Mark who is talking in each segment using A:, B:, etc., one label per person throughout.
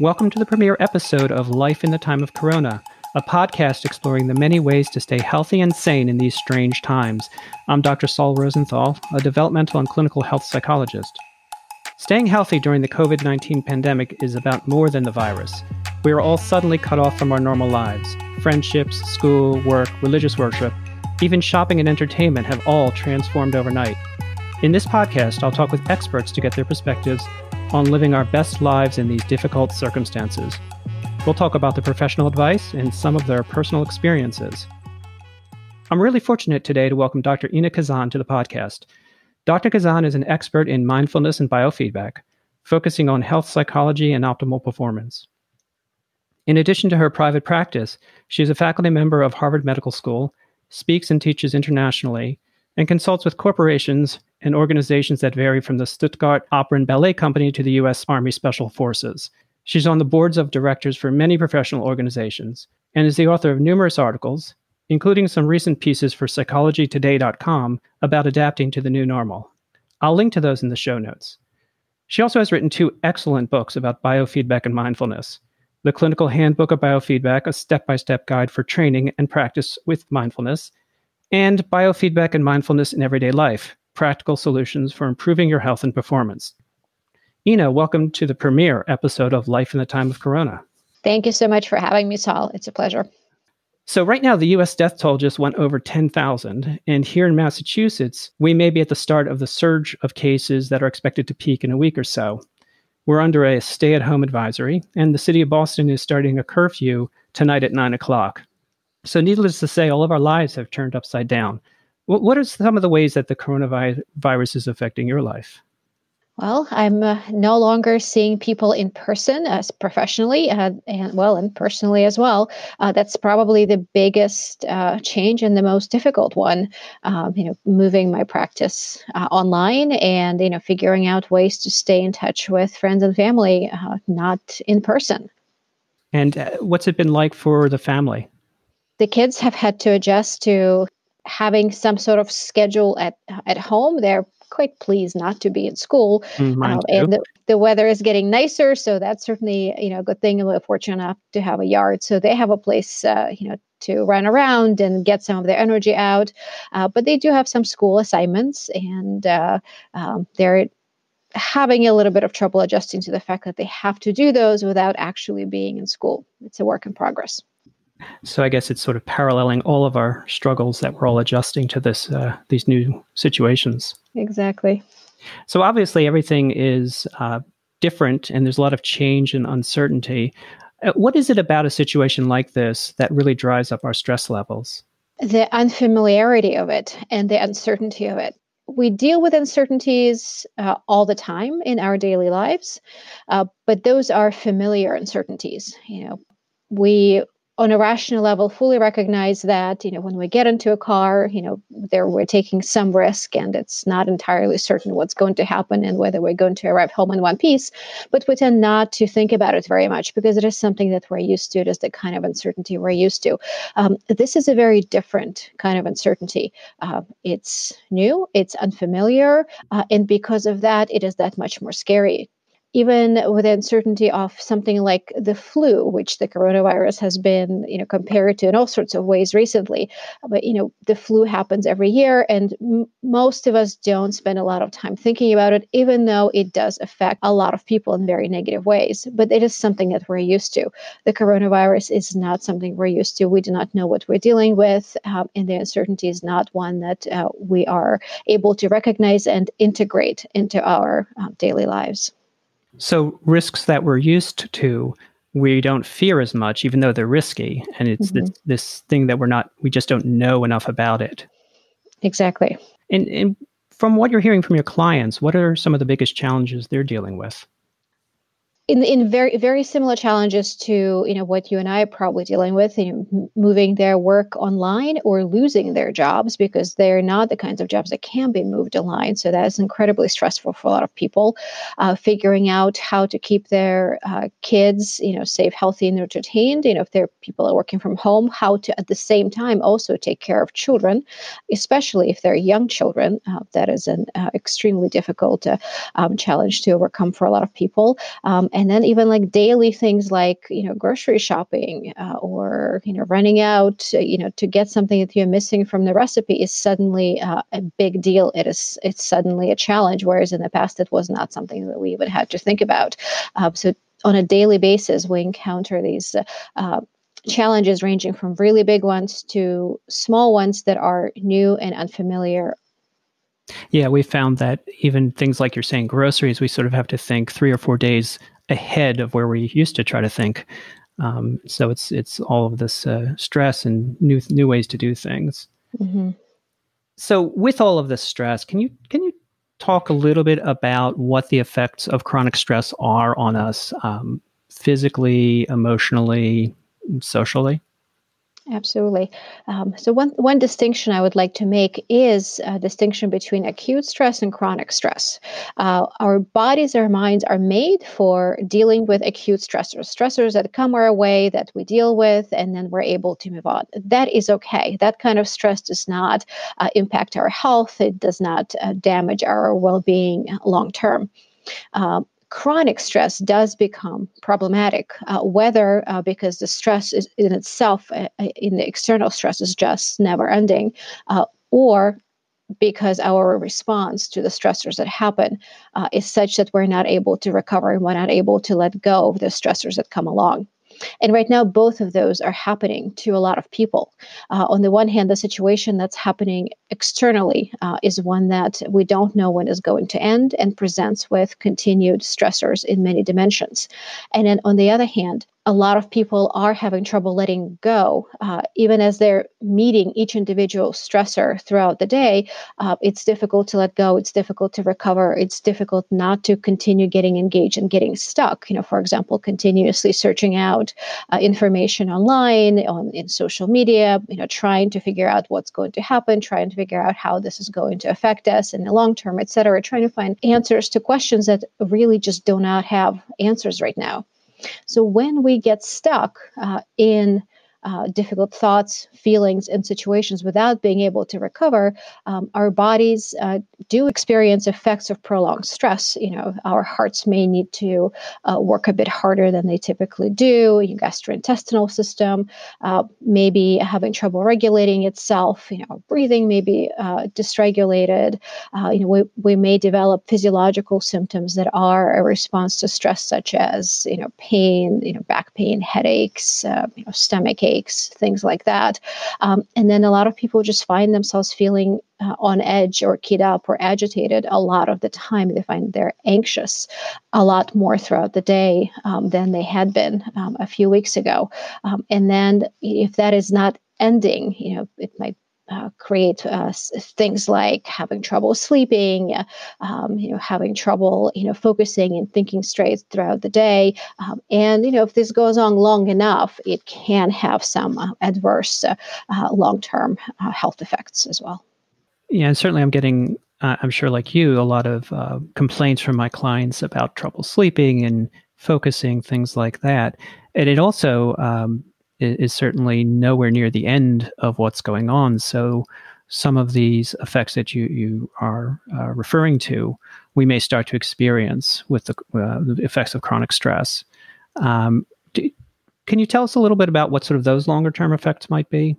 A: Welcome to the premiere episode of Life in the Time of Corona, a podcast exploring the many ways to stay healthy and sane in these strange times. I'm Dr. Saul Rosenthal, a developmental and clinical health psychologist. Staying healthy during the COVID 19 pandemic is about more than the virus. We are all suddenly cut off from our normal lives. Friendships, school, work, religious worship, even shopping and entertainment have all transformed overnight. In this podcast, I'll talk with experts to get their perspectives on living our best lives in these difficult circumstances. We'll talk about the professional advice and some of their personal experiences. I'm really fortunate today to welcome Dr. Inna Khazan to the podcast. Dr. Kazan is an expert in mindfulness and biofeedback, focusing on health psychology and optimal performance. In addition to her private practice, she is a faculty member of Harvard Medical School, speaks and teaches internationally, and consults with corporations and organizations that vary from the Stuttgart Opera and Ballet Company to the U.S. Army Special Forces. She's on the boards of directors for many professional organizations and is the author of numerous articles, including some recent pieces for psychologytoday.com about adapting to the new normal. I'll link to those in the show notes. She also has written two excellent books about biofeedback and mindfulness The Clinical Handbook of Biofeedback, a step by step guide for training and practice with mindfulness, and Biofeedback and Mindfulness in Everyday Life practical solutions for improving your health and performance. Inna, welcome to the premiere episode of Life in the Time of Corona.
B: Thank you so much for having me, Saul. It's a pleasure.
A: So, right now, the US death toll just went over 10,000. And here in Massachusetts, we may be at the start of the surge of cases that are expected to peak in a week or so. We're under a stay at home advisory, and the city of Boston is starting a curfew tonight at 9 o'clock. So, needless to say, all of our lives have turned upside down. What are some of the ways that the coronavirus is affecting your life?
B: Well, I'm uh, no longer seeing people in person as professionally, uh, and well, and personally as well. Uh, that's probably the biggest uh, change and the most difficult one. Um, you know, moving my practice uh, online and you know figuring out ways to stay in touch with friends and family, uh, not in person.
A: And what's it been like for the family?
B: The kids have had to adjust to having some sort of schedule at at home. They're quite pleased not to be in school,
A: um,
B: and the, the weather is getting nicer, so that's certainly you know a good thing. We're fortunate enough to have a yard, so they have a place uh, you know to run around and get some of their energy out. Uh, but they do have some school assignments, and uh, um, they're having a little bit of trouble adjusting to the fact that they have to do those without actually being in school. It's a work in progress.
A: So I guess it's sort of paralleling all of our struggles that we're all adjusting to this uh, these new situations.
B: Exactly.
A: So obviously everything is uh, different, and there's a lot of change and uncertainty. Uh, what is it about a situation like this that really drives up our stress levels?
B: The unfamiliarity of it and the uncertainty of it we deal with uncertainties uh, all the time in our daily lives, uh, but those are familiar uncertainties. You know, we on a rational level fully recognize that you know when we get into a car you know there we're taking some risk and it's not entirely certain what's going to happen and whether we're going to arrive home in one piece but we tend not to think about it very much because it is something that we're used to. It is the kind of uncertainty we're used to. Um, this is a very different kind of uncertainty. Uh, it's new it's unfamiliar uh, and because of that it is that much more scary even with the uncertainty of something like the flu, which the coronavirus has been, you know, compared to in all sorts of ways recently. But you know, the flu happens every year, and m- most of us don't spend a lot of time thinking about it, even though it does affect a lot of people in very negative ways. But it is something that we're used to. The coronavirus is not something we're used to. We do not know what we're dealing with, um, and the uncertainty is not one that uh, we are able to recognize and integrate into our uh, daily lives.
A: So risks that we're used to, we don't fear as much, even though they're risky, and it's mm-hmm. this this thing that we're not, we just don't know enough about it.
B: Exactly.
A: And, and from what you're hearing from your clients, what are some of the biggest challenges they're dealing with?
B: In in very very similar challenges to you know what you and I are probably dealing with, you know, moving their work online or losing their jobs because they're not the kinds of jobs that can be moved online. So that is incredibly stressful for a lot of people. Uh, figuring out how to keep their uh, kids, you know, safe, healthy, and entertained. You know, if their people are working from home, how to at the same time also take care of children, especially if they're young children. Uh, that is an uh, extremely difficult uh, um, challenge to overcome for a lot of people. Um, and then even like daily things like you know grocery shopping uh, or you know running out uh, you know to get something that you're missing from the recipe is suddenly uh, a big deal it is it's suddenly a challenge whereas in the past it was not something that we even had to think about um, so on a daily basis we encounter these uh, challenges ranging from really big ones to small ones that are new and unfamiliar.
A: Yeah, we found that even things like you're saying groceries, we sort of have to think three or four days ahead of where we used to try to think. Um, so it's it's all of this uh, stress and new new ways to do things. Mm-hmm. So with all of this stress, can you can you talk a little bit about what the effects of chronic stress are on us um, physically, emotionally, socially?
B: Absolutely. Um, so one one distinction I would like to make is a distinction between acute stress and chronic stress. Uh, our bodies, our minds are made for dealing with acute stressors, stressors that come our way that we deal with, and then we're able to move on. That is okay. That kind of stress does not uh, impact our health. It does not uh, damage our well being long term. Um, chronic stress does become problematic, uh, whether uh, because the stress in itself, uh, uh in the external stress, is just never ending, uh, or because our response to the stressors that happen uh, is such that we're not able to recover and we're not able to let go of the stressors that come along. And right now, both of those are happening to a lot of people. Uh, on the one hand, the situation that's happening externally uh, is one that we don't know when is going to end and presents with continued stressors in many dimensions. And then on the other hand, a lot of people are having trouble letting go, uh, even as they're meeting each individual stressor throughout the day. Uh, it's difficult to let go. It's difficult to recover. It's difficult not to continue getting engaged and getting stuck. You know, for example, continuously searching out uh, information online, on in social media. You know, trying to figure out what's going to happen, trying to figure out how this is going to affect us in the long term, et cetera. Trying to find answers to questions that really just do not have answers right now. So when we get stuck uh, in uh, difficult thoughts, feelings, and situations without being able to recover, um, our bodies uh, do experience effects of prolonged stress. You know, our hearts may need to uh, work a bit harder than they typically do. Your gastrointestinal system uh, may be having trouble regulating itself. You know, breathing may be uh, dysregulated. Uh, you know, we, we may develop physiological symptoms that are a response to stress, such as you know, pain, you know, back pain, headaches, you know, stomach ache things like that. Um, and then a lot of people just find themselves feeling uh, on edge or keyed up or agitated a lot of the time. They find they're anxious a lot more throughout the day um, than they had been um, a few weeks ago. Um, and then if that is not ending, you know, it might uh, create uh, things like having trouble sleeping, um, you know, having trouble, you know, focusing and thinking straight throughout the day. Um, and you know, if this goes on long enough, it can have some uh, adverse uh, uh, long-term uh, health effects as well.
A: Yeah, and certainly, I'm getting, I'm sure, like you, a lot of complaints from my clients about trouble sleeping and focusing, things like that. And it also um, is, certainly nowhere near the end of what's going on. So some of these effects that you, you are uh, referring to, we may start to experience with the, uh, the effects of chronic stress. Um, do, can you tell us a little bit about what sort of those longer term effects might be?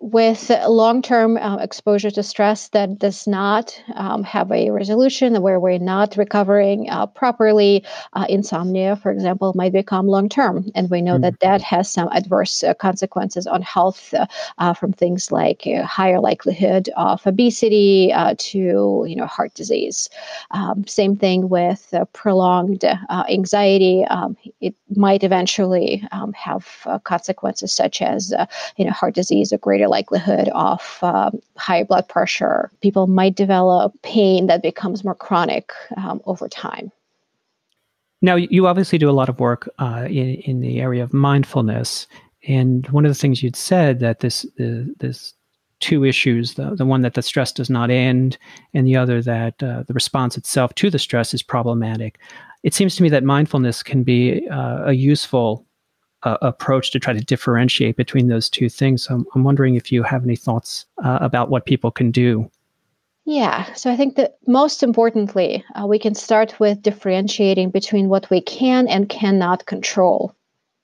B: With long term uh, exposure to stress that does not um, have a resolution, where we're not recovering uh, properly, uh, insomnia, for example, might become long term. And we know mm. that that has some adverse uh, consequences on health uh, uh, from things like higher likelihood of obesity to you know heart disease. Um, same thing with prolonged anxiety. Um, it might eventually um, have consequences such as you know heart disease or greater likelihood of um, high blood pressure. People might develop pain that becomes more chronic um, over time.
A: Now, you obviously do a lot of work uh, in, in the area of mindfulness. And one of the things you'd said that this, this two issues the, the one that the stress does not end, and the other that uh, the response itself to the stress is problematic. It seems to me that mindfulness can be uh, a useful uh, approach to try to differentiate between those two things. So I'm, I'm wondering if you have any thoughts uh, about what people can do.
B: Yeah, so I think that most importantly, uh, we can start with differentiating between what we can and cannot control.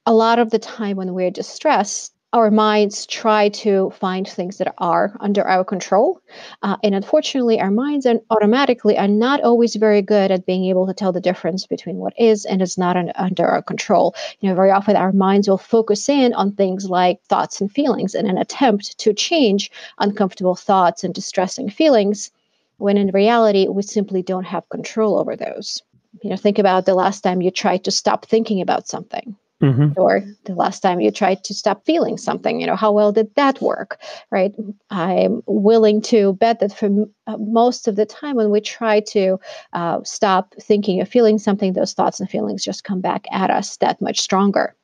B: A lot of the time when we're distressed, our minds try to find things that are under our control. Uh, and unfortunately, our minds are automatically are not always very good at being able to tell the difference between what is and is not un- under our control. You know, very often our minds will focus in on things like thoughts and feelings in an attempt to change uncomfortable thoughts and distressing feelings, when in reality, we simply don't have control over those. You know, think about the last time you tried to stop thinking about something mm-hmm. or the last time you tried to stop feeling something you know how well did that work right i'm willing to bet that for uh, most of the time when we try to uh, stop thinking or feeling something those thoughts and feelings just come back at us that much stronger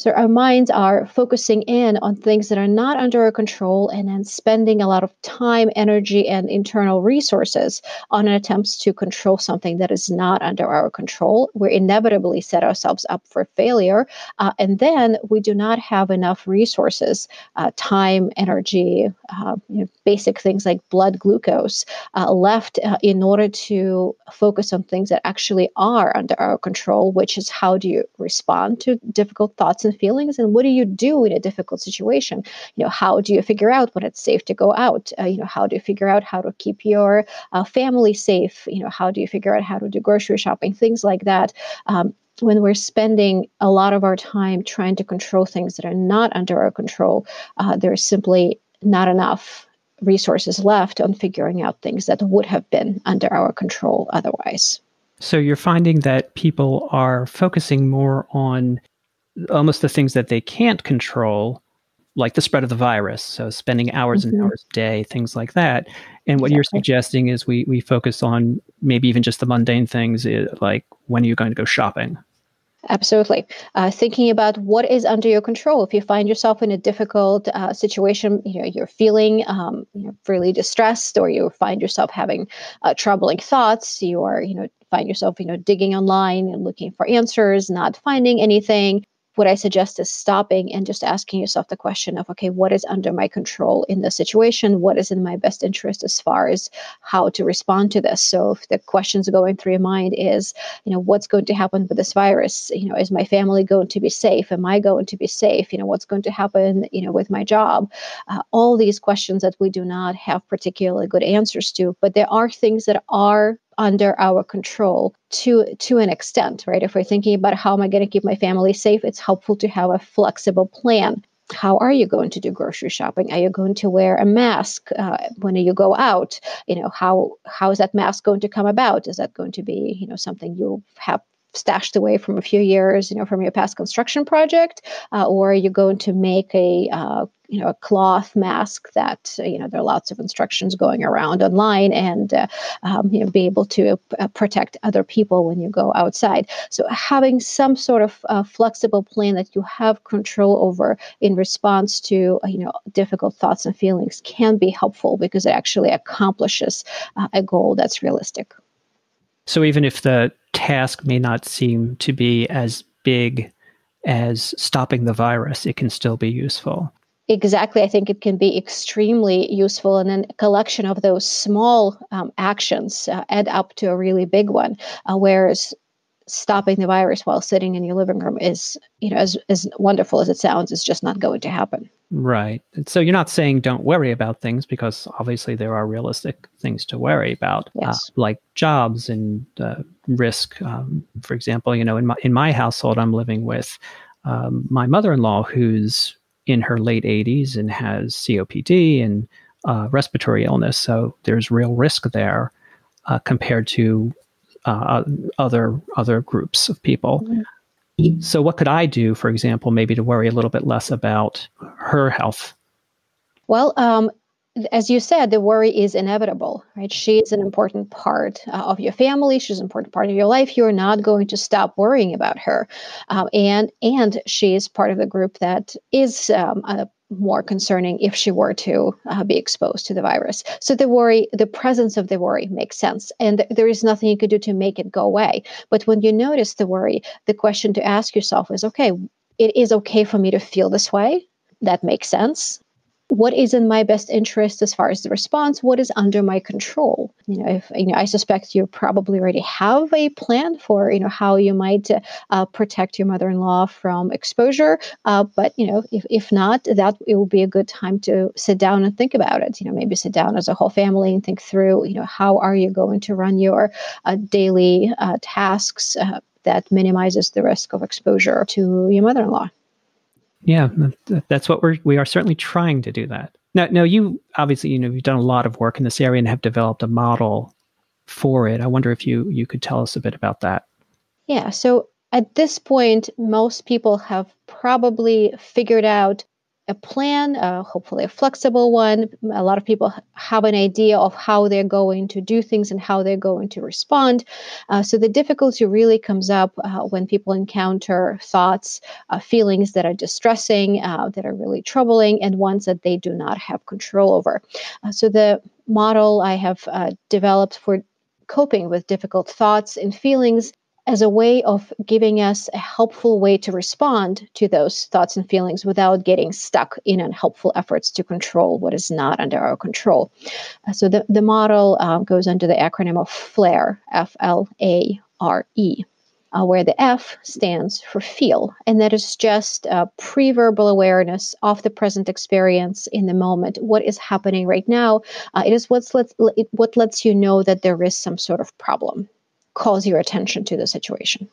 B: so our minds are focusing in on things that are not under our control and then spending a lot of time, energy, and internal resources on attempts to control something that is not under our control. We inevitably set ourselves up for failure. Uh, and then we do not have enough resources, uh, time, energy, uh, you know, basic things like blood glucose uh, left uh, in order to focus on things that actually are under our control, which is how do you respond to difficult thoughts and feelings and what do you do in a difficult situation? You know how do you figure out when it's safe to go out? Uh, you know how do you figure out how to keep your uh, family safe? You know how do you figure out how to do grocery shopping? Things like that. Um, when we're spending a lot of our time trying to control things that are not under our control, uh, there's simply not enough resources left on figuring out things that would have been under our control otherwise.
A: So you're finding that people are focusing more on almost the things that they can't control, like the spread of the virus. So spending hours mm-hmm. and hours a day, things like that. And what exactly. you're suggesting is we we focus on maybe even just the mundane things, eh, like when are you going to go shopping?
B: Absolutely. Uh, thinking about what is under your control. If you find yourself in a difficult uh, situation, you know you're feeling um, you know, really distressed, or you find yourself having uh, troubling thoughts, you are you know find yourself you know digging online and looking for answers, not finding anything what I suggest is stopping and just asking yourself the question of, okay, what is under my control in the situation? What is in my best interest as far as how to respond to this? So if the questions going through your mind is, you know, what's going to happen with this virus? You know, is my family going to be safe? Am I going to be safe? You know, what's going to happen, you know, with my job? Uh, all these questions that we do not have particularly good answers to, but there are things that are under our control to to an extent right? If we're thinking about how am i going to keep my family safe it's helpful to have a flexible plan. How are you going to do grocery shopping? Are you going to wear a mask uh, when you go out? You know how how is that mask going to come about? Is that going to be you know something you have stashed away from a few years, you know, from your past construction project, uh, or you're going to make a uh, you know a cloth mask that uh, you know there are lots of instructions going around online and uh, um, you know be able to uh, protect other people when you go outside. So having some sort of uh, flexible plan that you have control over in response to you know difficult thoughts and feelings can be helpful because it actually accomplishes a goal that's realistic
A: so even if the task may not seem to be as big as stopping the virus, it can still be useful.
B: Exactly. I think it can be extremely useful. And then a collection of those small um, actions uh, add up to a really big one. Uh, whereas stopping the virus while sitting in your living room is, you know, as, as wonderful as it sounds, is just not going to happen.
A: Right. So you're not saying don't worry about things because obviously there are realistic things to worry about, uh, yes. uh, like jobs and uh, risk. Um, for example, you know, in my in my household, I'm living with um, my mother-in-law who's in her late 80s and has COPD and uh, respiratory illness. So there's real risk there uh, compared to uh, other other groups of people. Mm-hmm. So, what could I do, for example, maybe to worry a little bit less about her health?
B: Well, um, as you said, the worry is inevitable, right? She is an important part uh, of your family. She's an important part of your life. You're not going to stop worrying about her, um, and and she is part of the group that is um, a more concerning if she were to uh, be exposed to the virus. So the worry, the presence of the worry makes sense. And th- there is nothing you could do to make it go away. But when you notice the worry, the question to ask yourself is okay, it is okay for me to feel this way. That makes sense. What is in my best interest as far as the response? What is under my control? You know if you know i suspect you probably already have a plan for you know how you might uh, protect your mother-in-law from exposure. Uh, but you know if, if not that it will be a good time to sit down and think about it. You know maybe sit down as a whole family and think through you know how are you going to run your uh, daily uh, tasks uh, that minimizes the risk of exposure to your mother-in-law
A: yeah, that's what we're we are certainly trying to do that. Now, now you obviously you know you've done a lot of work in this area and have developed a model for it. I wonder if you you could tell us a bit about that.
B: Yeah, so at this point, most people have probably figured out a plan, uh, hopefully a flexible one. A lot of people have an idea of how they're going to do things and how they're going to respond. Uh, so the difficulty really comes up uh, when people encounter thoughts, uh, feelings that are distressing, uh, that are really troubling, and ones that they do not have control over. Uh, so the model I have developed for coping with difficult thoughts and feelings as a way of giving us a helpful way to respond to those thoughts and feelings without getting stuck in unhelpful efforts to control what is not under our control. Uh, so the, the model um, goes under the acronym of FLARE, F L A R E. Uh, where the F stands for feel, and that is just a pre-verbal awareness of the present experience in the moment. What is happening right now? Uh, it is what's let, what lets you know that there is some sort of problem calls your attention to the situation.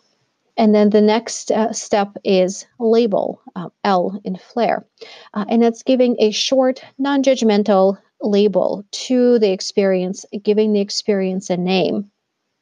B: And then the next uh, step is label, uh, L in FLARE. Uh, and that's giving a short, non judgmental label to the experience, giving the experience a name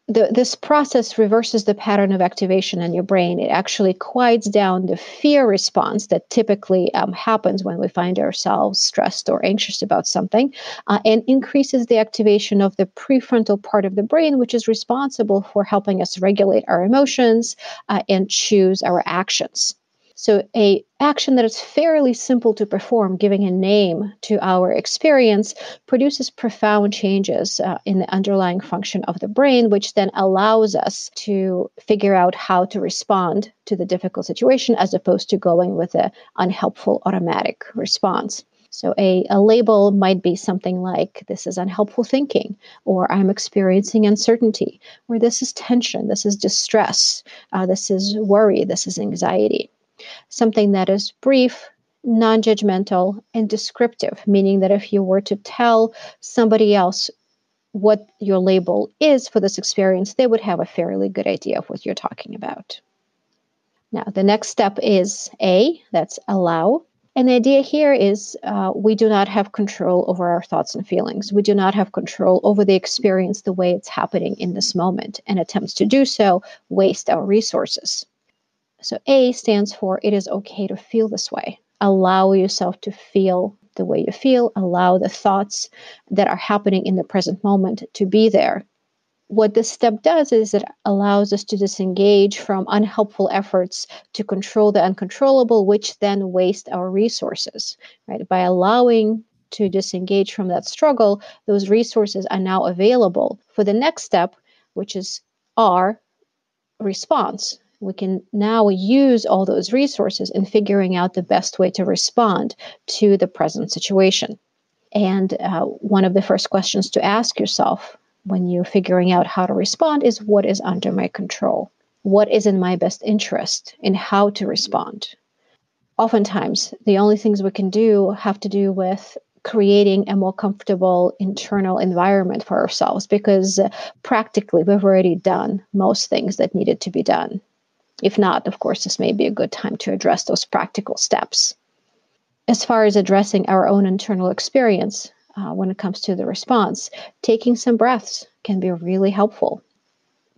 B: the, this process reverses the pattern of activation in your brain. It actually quiets down the fear response that typically um, happens when we find ourselves stressed or anxious about something, uh, and increases the activation of the prefrontal part of the brain, which is responsible for helping us regulate our emotions uh, and choose our actions. So a action that is fairly simple to perform, giving a name to our experience, produces profound changes uh, in the underlying function of the brain, which then allows us to figure out how to respond to the difficult situation as opposed to going with an unhelpful automatic response. So, a, a label might be something like this is unhelpful thinking, or I'm experiencing uncertainty, or this is tension, this is distress, uh, this is worry, this is anxiety something that is brief, non judgmental, and descriptive, meaning that if you were to tell somebody else what your label is for this experience, they would have a fairly good idea of what you're talking about. Now, the next step is A, that's allow. And the idea here is uh, we do not have control over our thoughts and feelings. We do not have control over the experience the way it's happening in this moment, and attempts to do so waste our resources. So A stands for it is okay to feel this way. Allow yourself to feel the way you feel, allow the thoughts that are happening in the present moment to be there. What this step does is it allows us to disengage from unhelpful efforts to control the uncontrollable, which then waste our resources. Right? By allowing to disengage from that struggle, those resources are now available for the next step, which is R response we can now use all those resources in figuring out the best way to respond to the present situation. And uh, one of the first questions to ask yourself when you're figuring out how to respond is what is under my control? What is in my best interest in how to respond? Oftentimes, the only things we can do have to do with creating a more comfortable internal environment for ourselves because uh, practically we've already done most things that needed to be done. If not, of course, this may be a good time to address those practical steps. As far as addressing our own internal experience, uh, when it comes to the response, taking some breaths can be really helpful.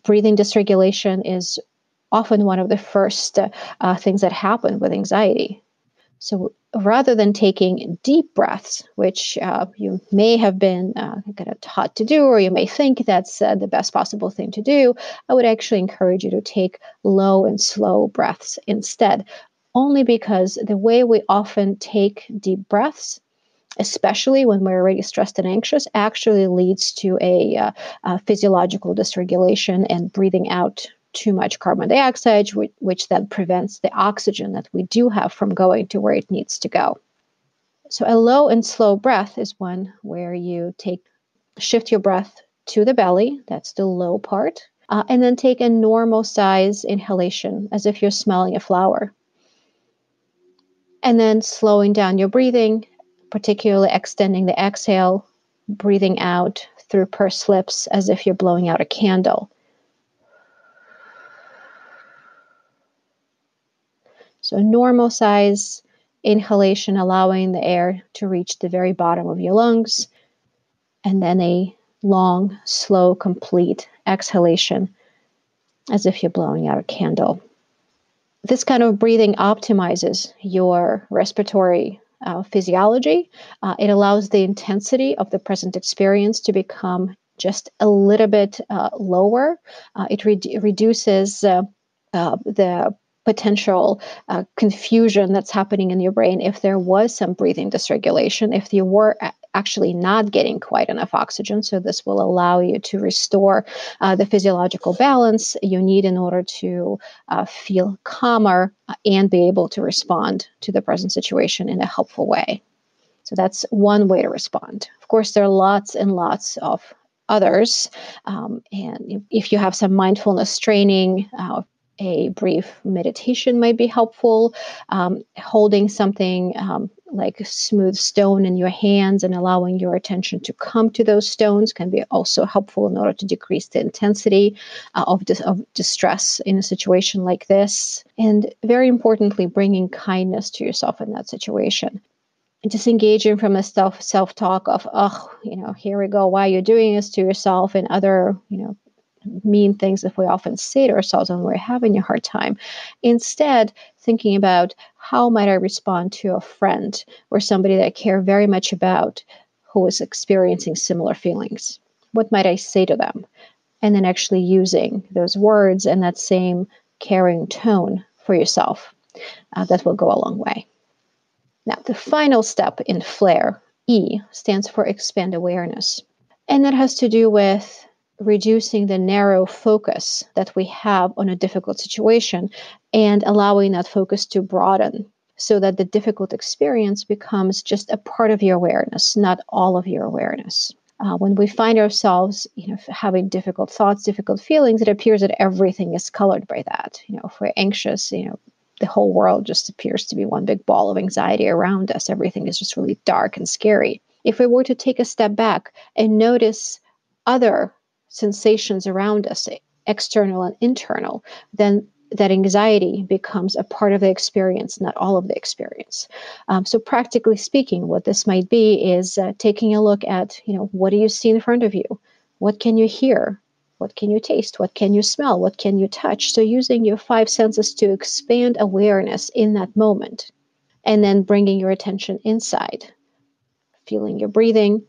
B: Breathing dysregulation is often one of the first uh, things that happen with anxiety. So rather than taking deep breaths, which uh, you may have been uh, kind of taught to do, or you may think that's uh, the best possible thing to do, I would actually encourage you to take low and slow breaths instead, only because the way we often take deep breaths especially when we're already stressed and anxious, actually leads to a, uh, a, physiological dysregulation and breathing out too much carbon dioxide, which, which then prevents the oxygen that we do have from going to where it needs to go. So a low and slow breath is one where you take shift your breath to the belly, that's the low part, uh, and then take a normal size inhalation as if you're smelling a flower. And then slowing down your breathing, particularly extending the exhale, breathing out through pursed lips as if you're blowing out a candle. So, normal size inhalation, allowing the air to reach the very bottom of your lungs, and then a long, slow, complete exhalation as if you're blowing out a candle. This kind of breathing optimizes your respiratory uh, physiology. Uh, it allows the intensity of the present experience to become just a little bit uh, lower. Uh, it re- reduces uh, uh, the potential uh, confusion that's happening in your brain if there was some breathing dysregulation, if you were actually not getting quite enough oxygen. So, this will allow you to restore uh, the physiological balance you need in order to uh, feel calmer uh, and be able to respond to the present situation in a helpful way. So, that's one way to respond. Of course, there are lots and lots of others. Um, and if you have some mindfulness training, uh, a brief meditation might be helpful. Um, holding something um, like a smooth stone in your hands and allowing your attention to come to those stones can be also helpful in order to decrease the intensity uh, of, dis- of distress in a situation like this. And very importantly, bringing kindness to yourself in that situation disengaging from a self self talk of oh you know here we go why are you doing this to yourself and other you know mean things that we often say to ourselves when we're having a hard time. Instead, thinking about how might I respond to a friend or somebody that I care very much about who is experiencing similar feelings. What might I say to them? And then actually using those words and that same caring tone for yourself. Uh, that will go a long way. Now, the final step in FLARE, E, stands for expand awareness. And that has to do with reducing the narrow focus that we have on a difficult situation and allowing that focus to broaden so that the difficult experience becomes just a part of your awareness, not all of your awareness. Uh, when we find ourselves, you know, having difficult thoughts, difficult feelings, it appears that everything is colored by that. You know, if we're anxious, you know, the whole world just appears to be one big ball of anxiety around us. Everything is just really dark and scary. If we were to take a step back and notice other sensations around us, external and internal, then that anxiety becomes a part of the experience, not all of the experience. Um, so, practically speaking, what this might be is uh, taking a look at, you know, what do you see in front of you? What can you hear? What can you taste? What can you smell? What can you touch? So, using your five senses to expand awareness in that moment, and then bringing your attention inside, feeling your breathing,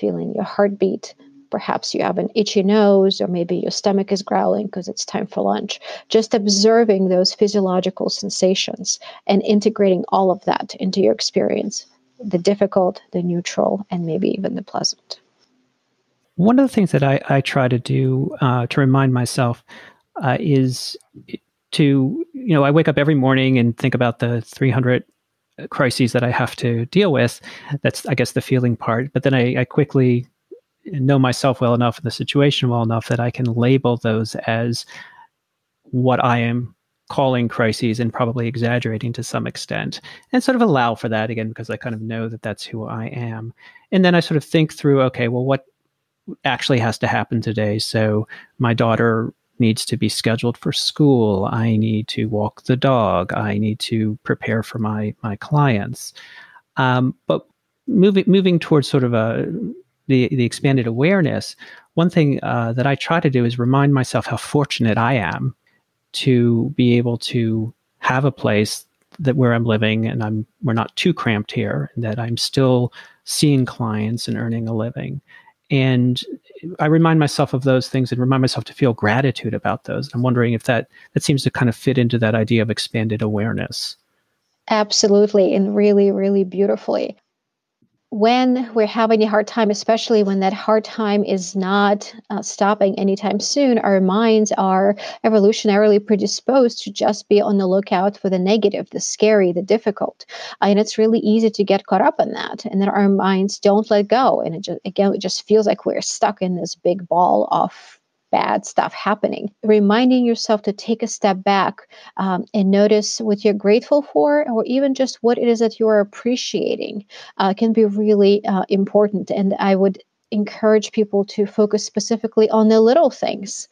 B: feeling your heartbeat, Perhaps you have an itchy nose, or maybe your stomach is growling because it's time for lunch. Just observing those physiological sensations and integrating all of that into your experience the difficult, the neutral, and maybe even the pleasant.
A: One of the things that I, I try to do uh, to remind myself uh, is to, you know, I wake up every morning and think about the 300 crises that I have to deal with. That's, I guess, the feeling part. But then I, I quickly know myself well enough and the situation well enough that I can label those as what I am calling crises and probably exaggerating to some extent and sort of allow for that again because I kind of know that that's who I am. And then I sort of think through okay, well, what actually has to happen today? So my daughter needs to be scheduled for school. I need to walk the dog. I need to prepare for my my clients. Um, but moving moving towards sort of a the the expanded awareness, one thing uh, that I try to do is remind myself how fortunate I am to be able to have a place that where I'm living and I'm we're not too cramped here, and that I'm still seeing clients and earning a living. And I remind myself of those things and remind myself to feel gratitude about those. I'm wondering if that that seems to kind of fit into that idea of expanded awareness.
B: Absolutely, and really, really beautifully when we're having a hard time, especially when that hard time is not uh, stopping anytime soon, our minds are evolutionarily predisposed to just be on the lookout for the negative, the scary, the difficult. And it's really easy to get caught up in that. And then our minds don't let go. And it just, again, it just feels like we're stuck in this big ball of bad stuff happening. Reminding yourself to take a step back um, and notice what you're grateful for, or even just what it is that you're appreciating, uh, can be really uh, important. And I would encourage people to focus specifically on the little things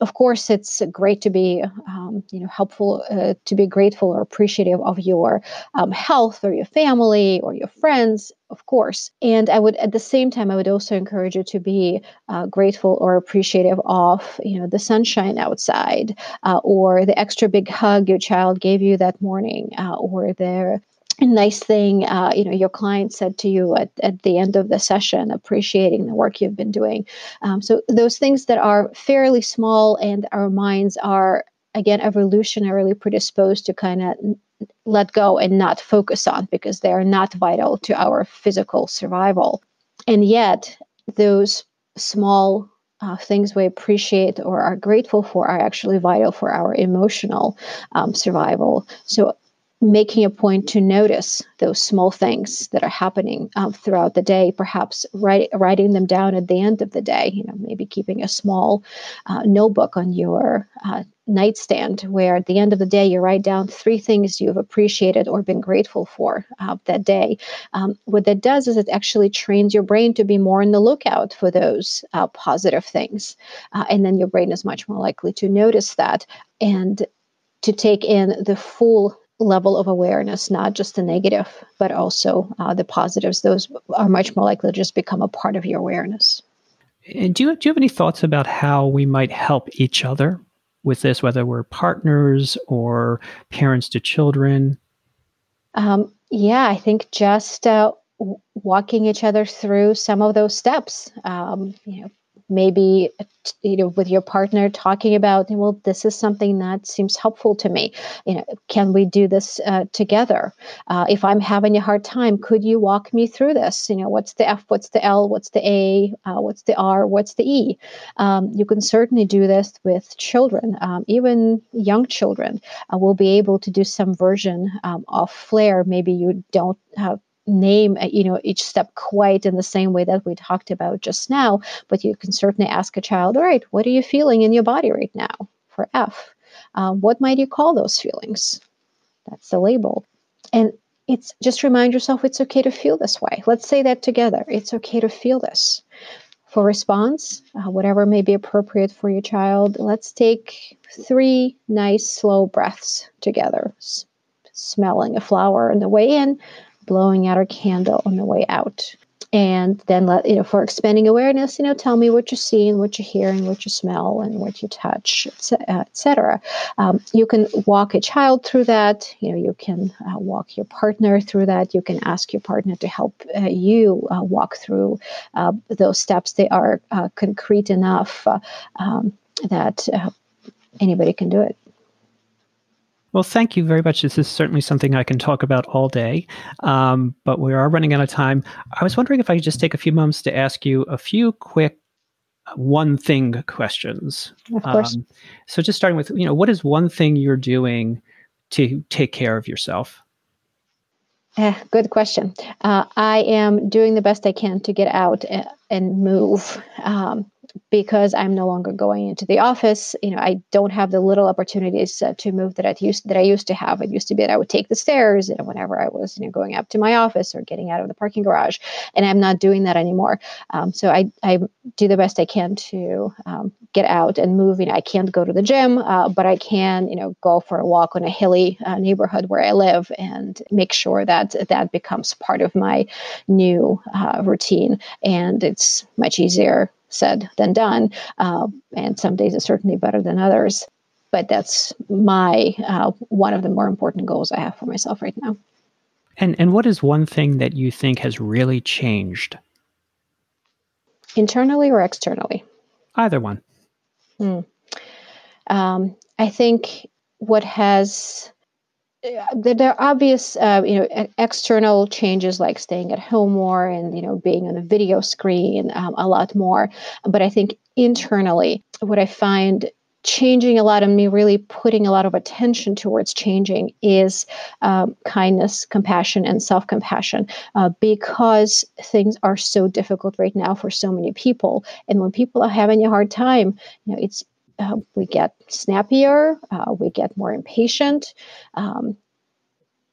B: of course, it's great to be, um, you know, helpful uh, to be grateful or appreciative of your um, health or your family or your friends, of course. And I would, at the same time, I would also encourage you to be uh, grateful or appreciative of, you know, the sunshine outside, uh, or the extra big hug your child gave you that morning, uh, or the nice thing uh, you know your client said to you at, at the end of the session appreciating the work you've been doing um, so those things that are fairly small and our minds are again evolutionarily predisposed to kind of let go and not focus on because they are not vital to our physical survival and yet those small uh, things we appreciate or are grateful for are actually vital for our emotional um, survival. So making a point to notice those small things that are happening um, throughout the day perhaps write, writing them down at the end of the day you know maybe keeping a small uh, notebook on your uh, nightstand where at the end of the day you write down three things you've appreciated or been grateful for uh, that day. Um, what that does is it actually trains your brain to be more on the lookout for those uh, positive things uh, and then your brain is much more likely to notice that and to take in the full level of awareness, not just the negative, but also uh, the positives. Those are much more likely to just become a part of your awareness.
A: And do you, do you have any thoughts about how we might help each other with this, whether we're partners or parents to children?
B: Um, yeah, I think just uh, walking each other through some of those steps. Um, you know, maybe you know with your partner talking about well this is something that seems helpful to me. You know can we do this uh, together? Uh, if i'm having a hard time could you walk me through this? You know what's the f what's the l what's the a uh, what's the r what's the e? Um, you can certainly do this with children um, even young children. Uh, will be able to do some version um, of FLARE. Maybe you don't have name uh, you know each step quite in the same way that we talked about just now but you can certainly ask a child all right what are you feeling in your body right now? for f. Um, what might you call those feelings? That's the label. And it's just remind yourself it's okay to feel this way. Let's say that together. It's okay to feel this. For response uh, whatever may be appropriate for your child let's take three nice slow breaths together. S- smelling a flower on the way in blowing out our candle on the way out. And then let you know for expanding awareness, you know, tell me what you're seeing, what you're hearing, what you smell, and what you touch, etc. Um, you can walk a child through that. You know, you can uh, walk your partner through that. You can ask your partner to help uh, you uh, walk through uh, those steps. They are uh, concrete enough uh, um, that anybody can do it.
A: Well, thank you very much. This is certainly something I can talk about all day, um, but we are running out of time. I was wondering if I could just take a few moments to ask you a few quick uh, one thing questions.
B: Of course. Um,
A: so, just starting with, you know, what is one thing you're doing to take care of yourself?
B: Eh, good question. Uh, I am doing the best I can to get out and, and move. Um, because I'm no longer going into the office, you know, I don't have the little opportunities uh, to move that I used that I used to have. It used to be that I would take the stairs, you know, whenever I was, you know, going up to my office or getting out of the parking garage, and I'm not doing that anymore. Um, so I I do the best I can to um, get out and move. You know, I can't go to the gym, uh, but I can, you know, go for a walk on a hilly uh, neighborhood where I live and make sure that that becomes part of my new uh, routine. And it's much easier said than done. Uh, and some days it's certainly better than others. But that's my uh, one of the more important goals I have for myself right now.
A: And and what is one thing that you think has really changed?
B: Internally or externally?
A: Either one.
B: Hmm. Um, I think what has there are obvious, uh, you know, external changes like staying at home more and you know being on a video screen um, a lot more. But I think internally, what I find changing a lot and me really putting a lot of attention towards changing is um, kindness, compassion, and self compassion uh, because things are so difficult right now for so many people. And when people are having a hard time, you know, it's uh, we get snappier, uh, we get more impatient. Um,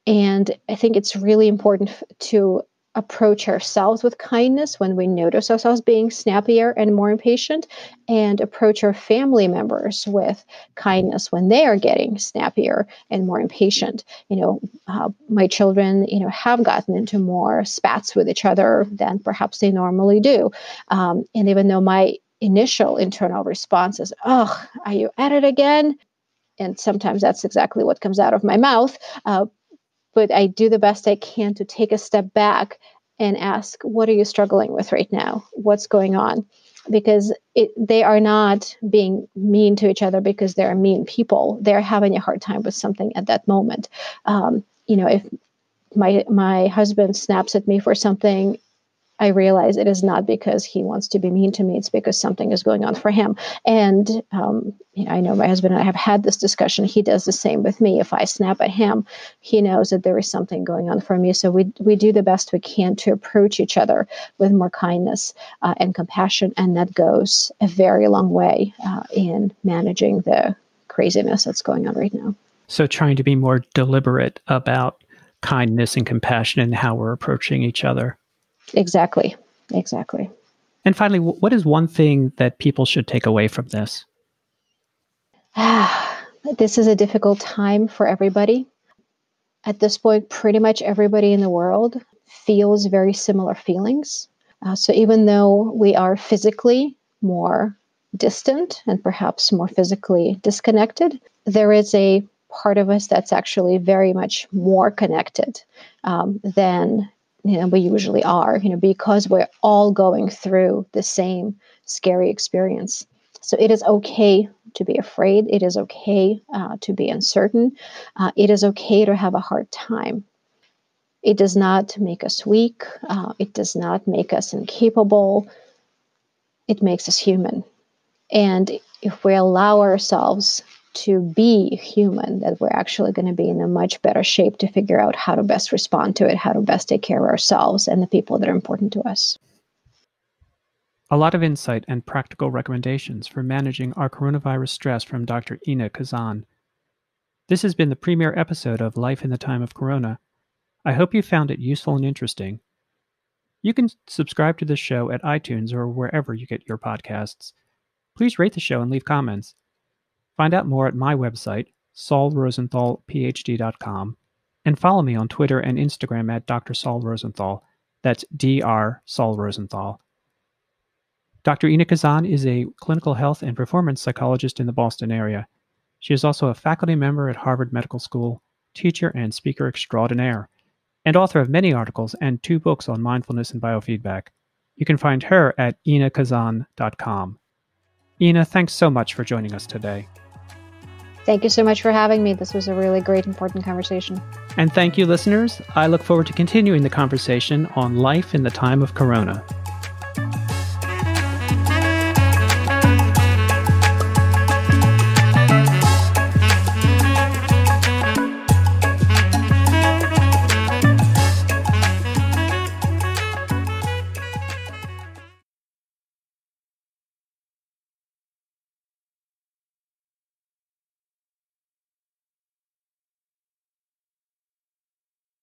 B: and I think it's really important to approach ourselves with kindness when we notice ourselves being snappier and more impatient, and approach our family members with kindness when they are getting snappier and more impatient. You know, uh, my children, you know, have gotten into more spats with each other than perhaps they normally do, um, and even though my initial internal response is, "Oh, are you at it again?" and sometimes that's exactly what comes out of my mouth. Uh, but I do the best I can to take a step back and ask, what are you struggling with right now? What's going on? Because it, they are not being mean to each other because they're mean people. They're having a hard time with something at that moment. Um, you know, if my my husband snaps at me for something I realize it is not because he wants to be mean to me. It's because something is going on for him. And um, I know my husband and I have had this discussion. He does the same with me. If I snap at him, he knows that there is something going on for me. So we we do the best we can to approach each other with more kindness uh, and compassion, and that goes a very long way uh, in managing the craziness that's going on right now.
A: So trying to be more deliberate about kindness and compassion and how we're approaching each other.
B: Exactly. Exactly.
A: And finally, what is one thing that people should take away from this?
B: this is a difficult time for everybody. At this point, pretty much everybody in the world feels very similar feelings. Uh, so even though we are physically more distant and perhaps more physically disconnected, there is a part of us that's actually very much more connected um, than you know, we usually are, you know, because we're all going through the same scary experience. So it is okay to be afraid. It is okay uh, to be uncertain. Uh, it is okay to have a hard time. It does not make us weak. Uh, it does not make us incapable. It makes us human. And if we allow ourselves to be human, that we're actually going to be in a much better shape to figure out how to best respond to it, how to best take care of ourselves and the people that are important to us.
A: A lot of insight and practical recommendations for managing our coronavirus stress from Dr. Inna Khazan. This has been the premiere episode of Life in the Time of Corona. I hope you found it useful and interesting. You can subscribe to this show at iTunes or wherever you get your podcasts. Please rate the show and leave comments. Find out more at my website, saulrosenthalphd.com, and follow me on Twitter and Instagram at Dr. Saul Rosenthal. That's Dr. Saul Rosenthal. Dr. Inna Khazan is a clinical health and performance psychologist in the Boston area. She is also a faculty member at Harvard Medical School, teacher and speaker extraordinaire, and author of many articles and two books on mindfulness and biofeedback. You can find her at innakhazan.com. Inna, thanks so much for joining us today.
B: Thank you so much for having me. This was a really great, important conversation.
A: And thank you, listeners. I look forward to continuing the conversation on life in the time of Corona.